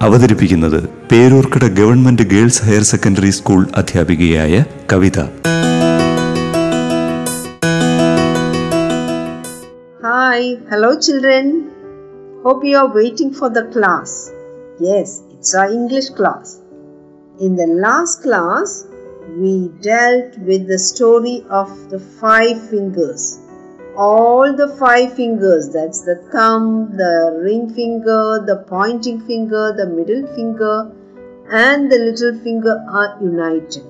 അവതരിപ്പിക്കുന്നത് Peroorkada government girls higher secondary school അധ്യാപികയായ Kavitha. Hi hello children hope you are waiting for the class yes it's a English class in the last class we dealt with the story of the five fingers All the five fingers that's the thumb, the ring finger, the pointing finger, the middle finger, and the little finger are united.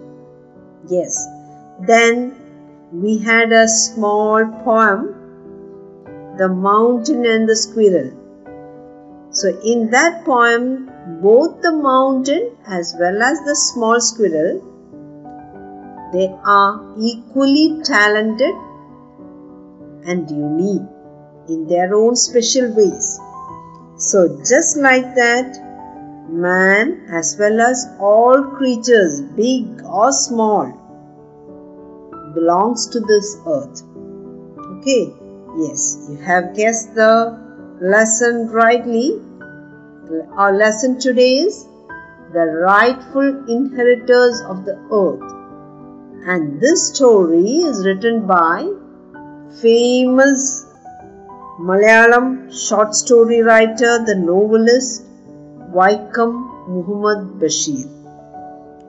Yes, then we had a small poem the mountain and the squirrel. So, in that poem, both the mountain as well as the small squirrel they are equally talented and unique in their own special ways. So, just like that, man as well as all creatures, big or small, belongs to this earth. Okay, Yes, you have guessed the lesson rightly. Our lesson today is the rightful inheritors of the earth. And this story is written by famous Malayalam short story writer, the novelist Vaikam Muhammad Bashir.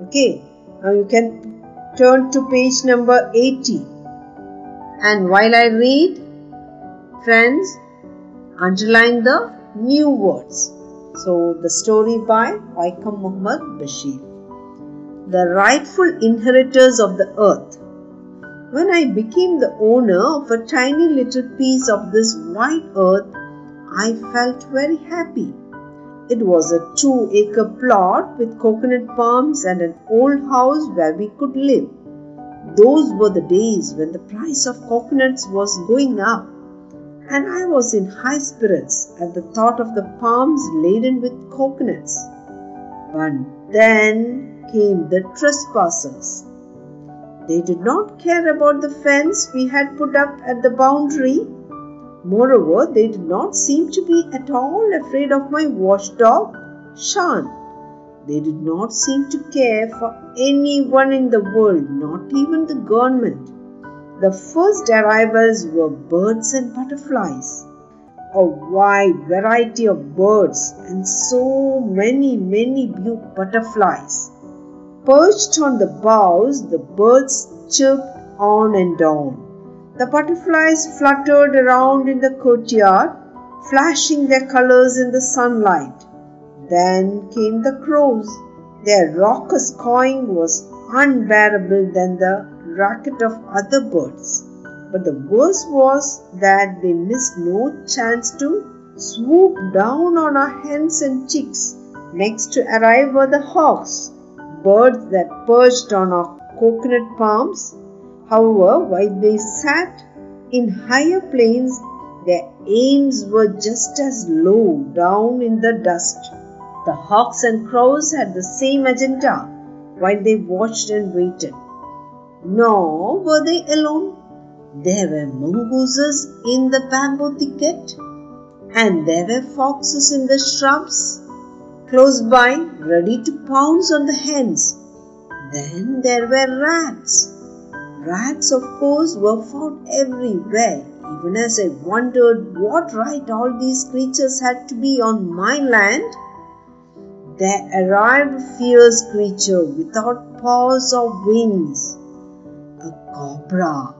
Okay, now you can turn to page number 80. And while I read, friends underline the new words so the story by Vaikam Muhammad Bashir the rightful inheritors of the earth when I became the owner of a tiny little piece of this white earth I felt very happy it was a two acre plot with coconut palms and an old house where we could live those were the days when the price of coconuts was going up and I was in high spirits at the thought of the palms laden with coconuts. But then came the trespassers. They did not care about the fence we had put up at the boundary. Moreover, they did not seem to be at all afraid of my watchdog, Shan. They did not seem to care for anyone in the world, not even the government. The first arrivals were birds and butterflies. A wide variety of birds and so many, many blue butterflies. Perched on the boughs, the birds chirped on and on. The butterflies fluttered around in the courtyard, flashing their colors in the sunlight. Then came the crows. Their raucous cawing was unbearable than the racket of other birds. But the worst was that they missed no chance to swoop down on our hens and chicks. Next to arrive were the hawks, birds that perched on our coconut palms. However, while they sat in higher planes, their aims were just as low down in the dust. The hawks and crows had the same agenda while they watched and waited. Nor were they alone. There were mongooses in the bamboo thicket, and there were foxes in the shrubs close by, ready to pounce on the hens. Then there were rats. Rats, of course, were found everywhere, even as I wondered what right all these creatures had to be on my land. There arrived a fierce creature without paws or wings a cobra.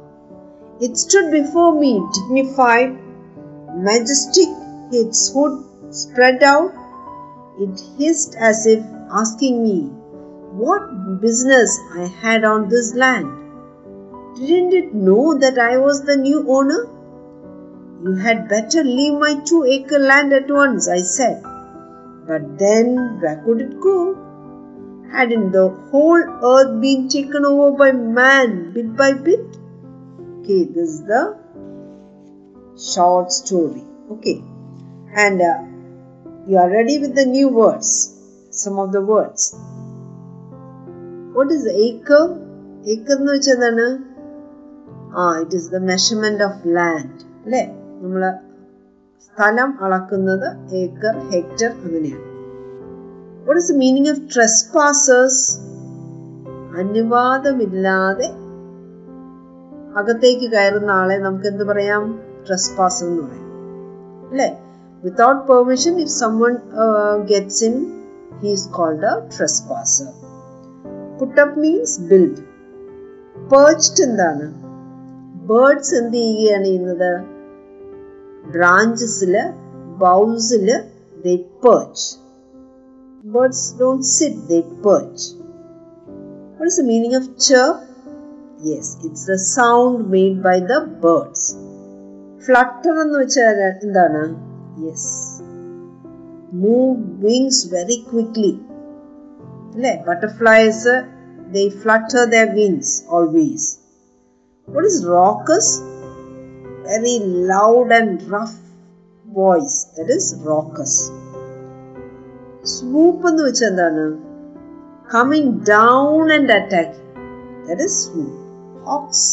It stood before me, dignified, majestic, its hood spread out. It hissed as if asking me what business I had on this land. Didn't it know that I was the new owner? You had better leave my two acre land at once, I said. But then where could it go? hadn't the whole earth been taken over by man bit by bit? Okay, this is the short story. Okay, and uh, you are ready with the new words, some of the words. What is acre? Acre എന്ന് വെച്ചാൽ എന്താണ്? ആ it is the measurement of land അല്ലേ? നമ്മൾ സ്ഥലം അളക്കുന്നത് acre hectare അങ്ങനെയാണ്. What is the meaning of trespassers അനുവാദമില്ലാതെ അകത്തേക്ക് കയറുന്ന ആളെ നമുക്ക് എന്ത് പറയാം? ട്രെസ്പാസർ എന്ന് പറയാം. അല്ലേ? Without permission if someone gets in he is called A ട്രെസ്പാസർ put up means build പേർച്ച്ഡ് എന്താണ് ബേർഡ്സ് എന്ത് ചെയ്യുകയാണ് ചെയ്യുന്നത് ബ്രാഞ്ചസില് ബൗസില് ദേ perch birds don't sit they perch what is the meaning of chirp yes it's the sound made by the birds flutter എന്ന് വെച്ചാൽ എന്താണ് yes move wings very quickly അല്ലേ butterflies they flutter the wings always What is raucous? Very loud and rough voice. That is raucous. Swoop എന്ന് വെച്ചാൽ എന്താണ് coming down and attack that is swoop hawks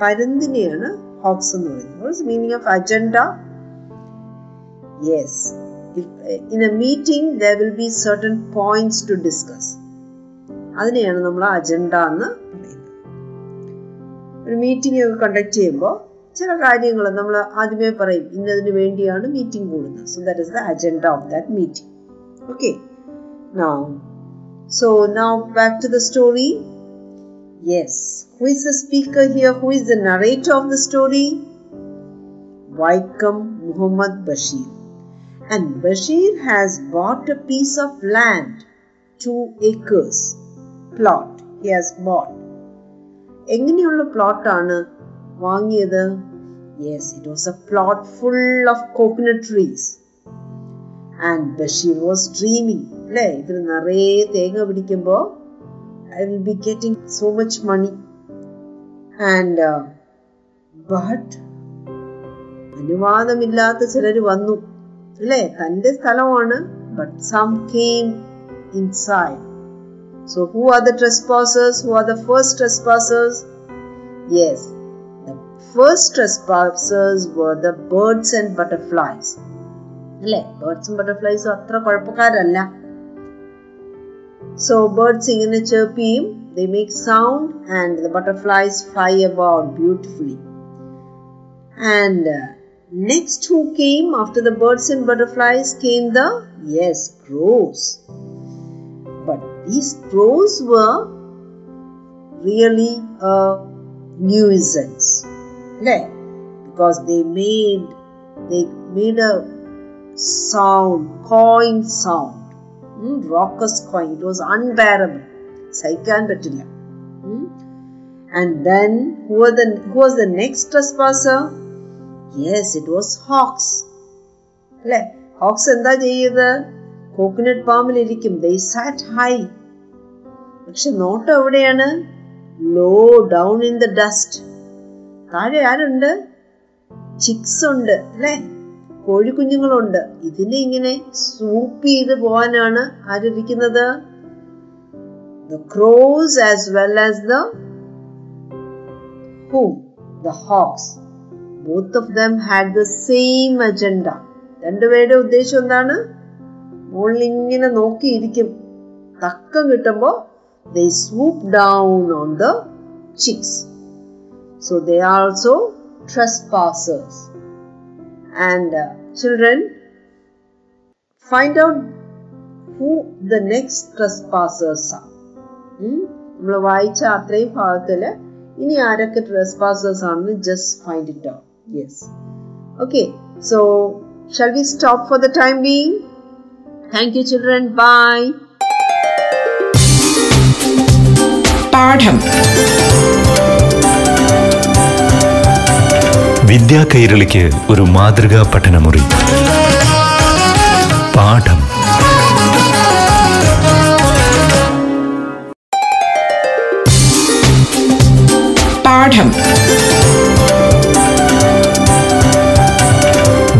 പരുന്തിനെയാണ് hawks എന്ന് പറയുന്നത് what is meaning of agenda yes in a meeting there will be certain points to discuss. അതിനെയാണ് നമ്മൾ agenda എന്ന് പറയുന്നത്. ഒരു മീറ്റിംഗ് ഒക്കെ കണ്ടക്ട് ചെയ്യുമ്പോൾ ചില കാര്യങ്ങൾ നമ്മൾ ആദ്യമേ പറയും ഇന്നതിന് വേണ്ടിയാണ് മീറ്റിംഗ് കൂടുന്നത്. So that is the agenda of that meeting okay now so now back to the story yes who is the speaker here who is the narrator of the story Vaikom Muhammad Basheer And Bashir has bought a piece of land, two acres plot he has bought. എങ്ങനെയുള്ള പ്ലോട്ടാണ് വാങ്ങിയത്? Yes it was a plot full of coconut trees and Basheer was dreaming അല്ലേ? ഇതിൽ നിറയെ തേങ്ങ പിടിക്കുമ്പോൾ I will be getting so much money and but അനുവാദമില്ലാത്ത ചിലർ വന്നു. അല്ലേ തന്റെ സ്ഥലമാണ് but some came inside So, who are the trespassers? Who are the first trespassers? Yes, the first trespassers were the birds and butterflies. അല്ലേ ബേർഡ്സും ബട്ടർഫ്ലൈസും അത്ര കുഴപ്പക്കാരല്ല so birds ഇങ്ങനെ ചേർപ്പ് ചെയ്യും they make sound and the butterflies fly about beautifully and Next, who came after the birds and butterflies came the, yes, crows. But these crows were really a nuisance. Right? Because they made they made a sound, cawing sound. Hmm, raucous cawing. It was unbearable. Saikan Batilla. Hmm? And then who, the, who was the next trespasser? Yes it was hawks അല്ലേ? Hawks എന്താ ചെയ്യുന്നത്? Coconut പാമ്പിൽ ഇരിക്കും. ദേ സാറ്റ് high പക്ഷെ നോട്ടം എവിടെയാണ്? Low down in the dust താഴെ ആരുണ്ട്? Chicks ഉണ്ട്. അല്ലേ? കോഴിക്കുഞ്ഞുങ്ങളുണ്ട്. ഇതിനെ ഇങ്ങനെ സൂപ്പ് ചെയ്ത് പോകാനാണ് ആരിരിക്കുന്നത് the crows as well as the who the hawks both of them had the same agenda രണ്ടുപേരുടെ ഉദ്ദേശം എന്താണ്? മുകളിൽ ഇങ്ങനെ നോക്കിയിരിക്കും. തക്കം കിട്ടുമ്പോൾ the swoop down on the chicks so the are also trespassers and children find out who the next trespassers ആണ് നമ്മൾ വായിച്ച അത്രയും ഭാഗത്തിൽ ഇനി ആരൊക്കെ ട്രസ്പാസേഴ്സ് ആണെന്ന് just find it out yes okay so shall we stop for the time being Thank you, children. Bye. പാഠം വിദ്യാ കൈരളിക്ക് ഒരു മാതൃകാ പഠനമുറി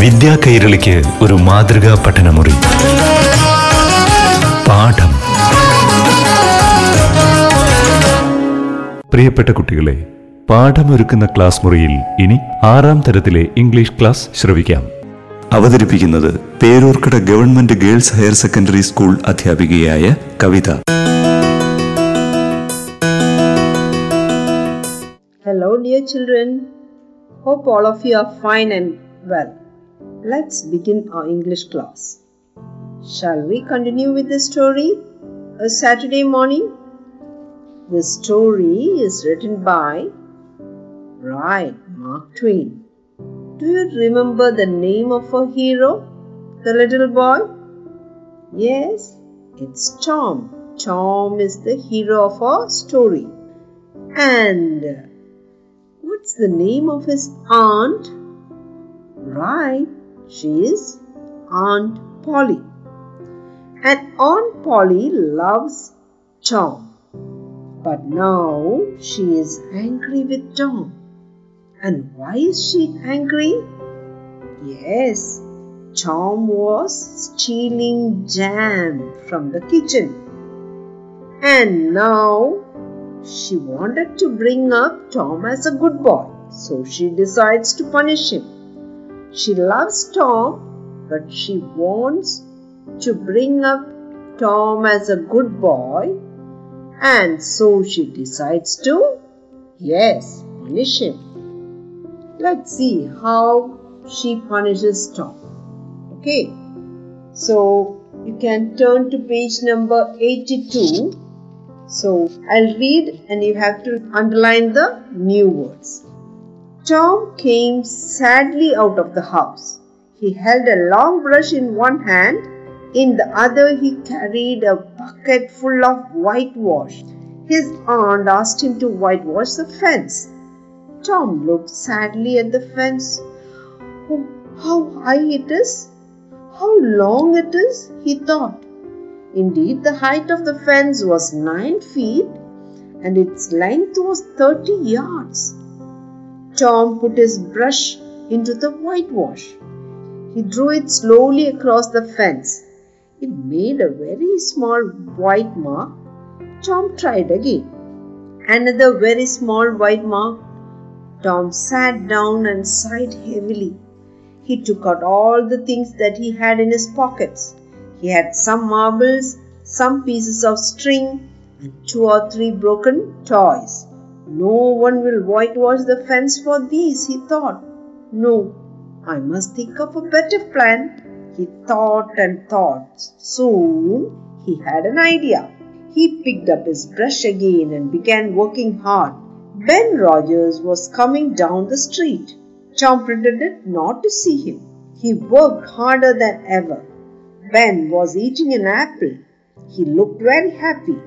വിദ്യാ കൈരളിക്ക് ഒരു മാതൃകാ പഠനമുറി പാഠം പ്രിയപ്പെട്ട കുട്ടികളെ പാഠമൊരുക്കുന്ന ക്ലാസ് മുറിയിൽ ഇനി ആറാം തരത്തിലെ ഇംഗ്ലീഷ് ക്ലാസ് ശ്രവിക്കാം അവതരിപ്പിക്കുന്നത് Peroorkada government girls higher secondary school അധ്യാപികയായ Kavitha hello dear children. Hope all of you are fine and well. Let's begin our English class. Shall we continue with the story? A Saturday morning? The story is written by Right Mark Twain. Do you remember the name of our hero, the little boy? Yes, it's Tom. Tom is the hero of our story. And what's the name of his aunt? Right, she is Aunt Polly. And Aunt Polly loves Tom. But now she is angry with Tom. And why is she angry? Yes, Tom was stealing jam from the kitchen. And now she wanted to bring up Tom as a good boy, so she decides to punish him. She loves Tom, but she wants to bring up Tom as a good boy, and so she decides to, yes, punish him. Let's see how she punishes Tom. Okay, so you can turn to page number 82. So I'll read and you have to underline the new words. Tom came sadly out of the house. He held a long brush in one hand, in the other he carried a bucket full of whitewash. His aunt asked him to whitewash the fence. Tom looked sadly at the fence. Oh, how high it is! How long it is, he thought. Indeed, the height of the fence was nine feet and its length was thirty yards. Tom put his brush into the whitewash. He drew it slowly across the fence. It made a very small white mark. Tom tried again. Another very small white mark. Tom sat down and sighed heavily. He took out all the things that he had in his pockets. He had some marbles, some pieces of string, and two or three broken toys. No one will whitewash the fence for these, he thought. No, I must think of a better plan. He thought and thought. Soon he had an idea. He picked up his brush again and began working hard. Ben Rogers was coming down the street. Tom pretended not to see him. He worked harder than ever. Ben was eating an apple. He looked very happy.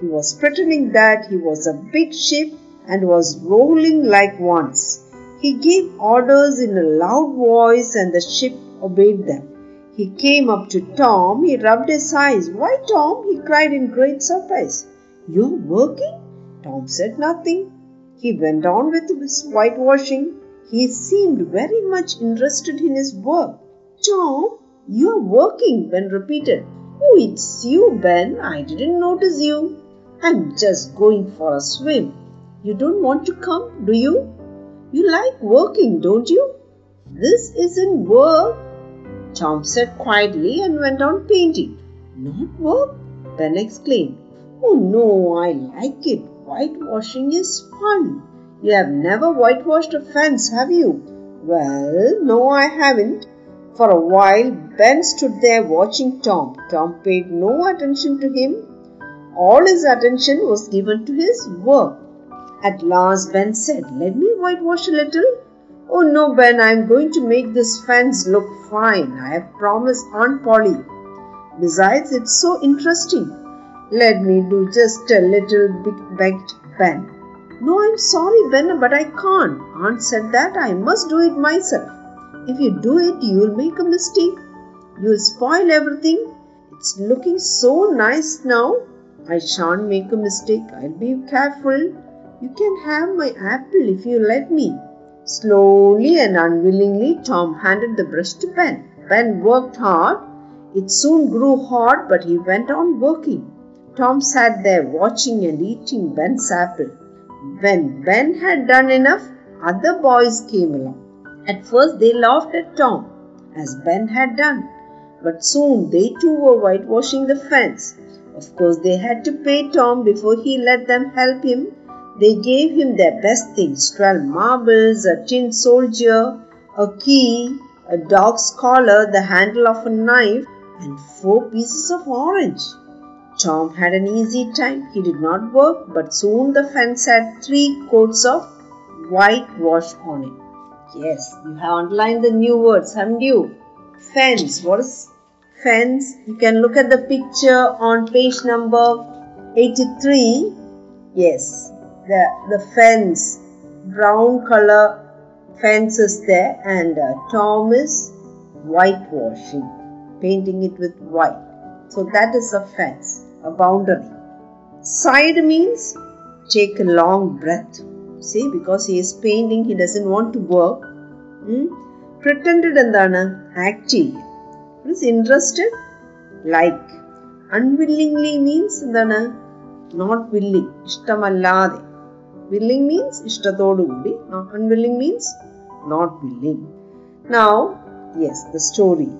He was pretending that he was a big ship and was rolling like once. He gave orders in a loud voice and the ship obeyed them. He came up to Tom. He rubbed his eyes. Why, Tom? he cried in great surprise. You're working? Tom said nothing. He went on with his whitewashing. He seemed very much interested in his work. Tom, you're working, Ben repeated. Oh, it's you, Ben. I didn't notice you. I'm just going for a swim. You don't want to come, do you? You like working, don't you? This isn't work. Tom said quietly and went on painting. Not work? Ben exclaimed. Oh no, I like it. Whitewashing is fun. You have never whitewashed a fence, have you? Well, no, I haven't. For a while, Ben stood there watching Tom. Tom paid no attention to him. All his attention was given to his work. At last, Ben said, Let me whitewash a little. Oh no, Ben, I am going to make this fence look fine. I have promised Aunt Polly. Besides, it's so interesting. Let me do just a little begged Ben. No, I'm sorry, Ben, but I can't. Aunt said that I must do it myself. If you do it, you'll make a mistake. You'll spoil everything. It's looking so nice now. I shan't make a mistake. I'll be careful. You can have my apple if you let me. Slowly and unwillingly, Tom handed the brush to Ben. Ben worked hard. It soon grew hot, but he went on working. Tom sat there watching and eating Ben's apple. When Ben had done enough, other boys came along. At first, they laughed at Tom, as Ben had done, but soon they too were whitewashing the fence. Of course, they had to pay Tom before he let them help him. They gave him their best things 12 marbles, a tin soldier, a key, a dog's collar, the handle of a knife, and four pieces of orange. Tom had an easy time. He did not work, but soon the fence had three coats of whitewash on it. Yes, you have underlined the new words, haven't you? Fence. What is fence. You can look at the picture on page number 83. Yes, the, the fence, brown color fence is there and uh, Tom is whitewashing, painting it with white. So that is a fence, a boundary. Sighed means take a long breath. See, because he is painting, he doesn't want to work. Hmm? Pretended എന്താണ് act is interested like unwillingly means എന്താണ് not willing ഇഷ്ടമല്ലാതെ willing means ഇഷ്ടത്തോടുകൂടി unwilling means not willing now yes the story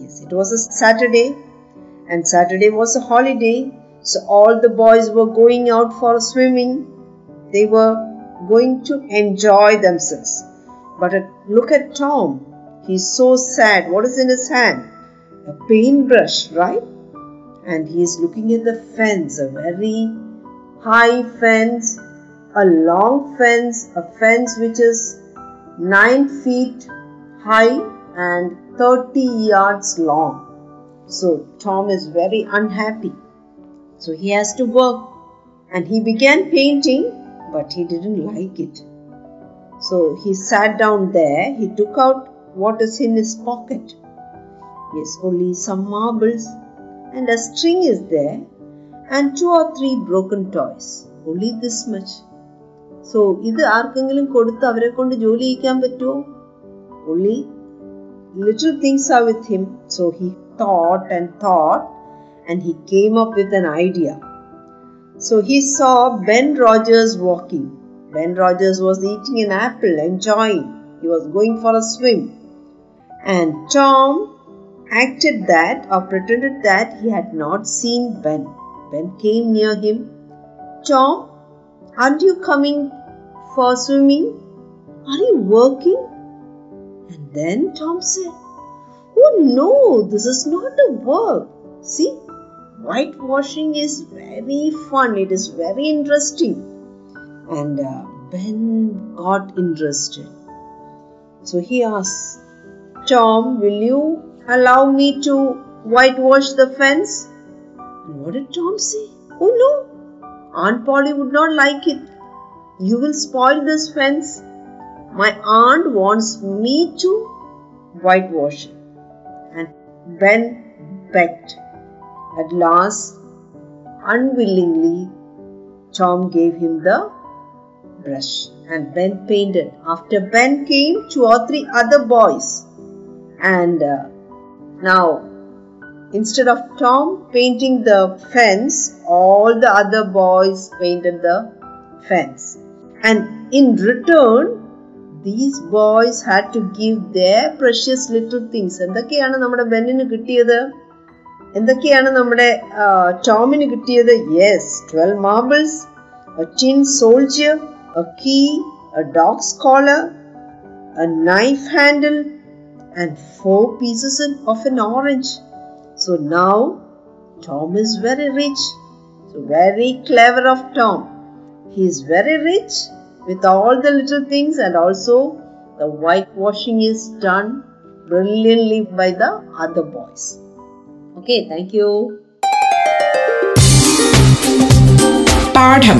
yes it was a saturday and saturday was a holiday so all the boys were going out for swimming they were going to enjoy themselves but uh, look at tom he's so sad what is in his hand A paintbrush, right? And he is looking at the fence, a very high fence, a long fence, a fence which is 9 feet high and 30 yards long. So Tom is very unhappy. So he has to work and he began painting, but he didn't like it. So he sat down there, he took out what is in his pocket. Yes, only some marbles and a string is there and two or three broken toys. Only this much. So ഇത് ആർക്കെങ്കിലും കൊടുത്ത് അവരെ കൊണ്ട് ജോലി ചെയ്യിക്കാൻ പറ്റുമോ only little things are with him. So he thought and thought and he came up with an idea. So he saw Ben Rogers walking. Ben Rogers was eating an apple, enjoying. He was going for a swim. And Tom acted that or pretended that he had not seen Ben. Ben came near him. Tom, aren't you coming for swimming? Are you working? And then Tom said, Oh no, this is not a work. See, whitewashing is very fun, it is very interesting. And uh, Ben got interested. So he asked, Tom, will you allow me to whitewash the fence? And what did Tom say? Oh no, Aunt Polly would not like it. You will spoil this fence. My aunt wants me to whitewash it. And Ben begged. At last, unwillingly, Tom gave him the brush and Ben painted. After Ben came, two or three other boys. And uh, now, instead of Tom painting the fence, all the other boys painted the fence. And in return, these boys had to give their precious little things. എന്തൊക്കെയാണ് നമ്മുടെ ബെന്നിന് കിട്ടിയത് എന്തൊക്കെയാണ് നമ്മുടെ ടോമിന് കിട്ടിയത് yes twelve marbles a tin soldier a key A dogs collar A knife handle and four pieces of an orange. So now Tom is very rich. So very clever of Tom. He is very rich with all the little things and also the whitewashing is done brilliantly by the other boys. Okay, thank you. പാഠം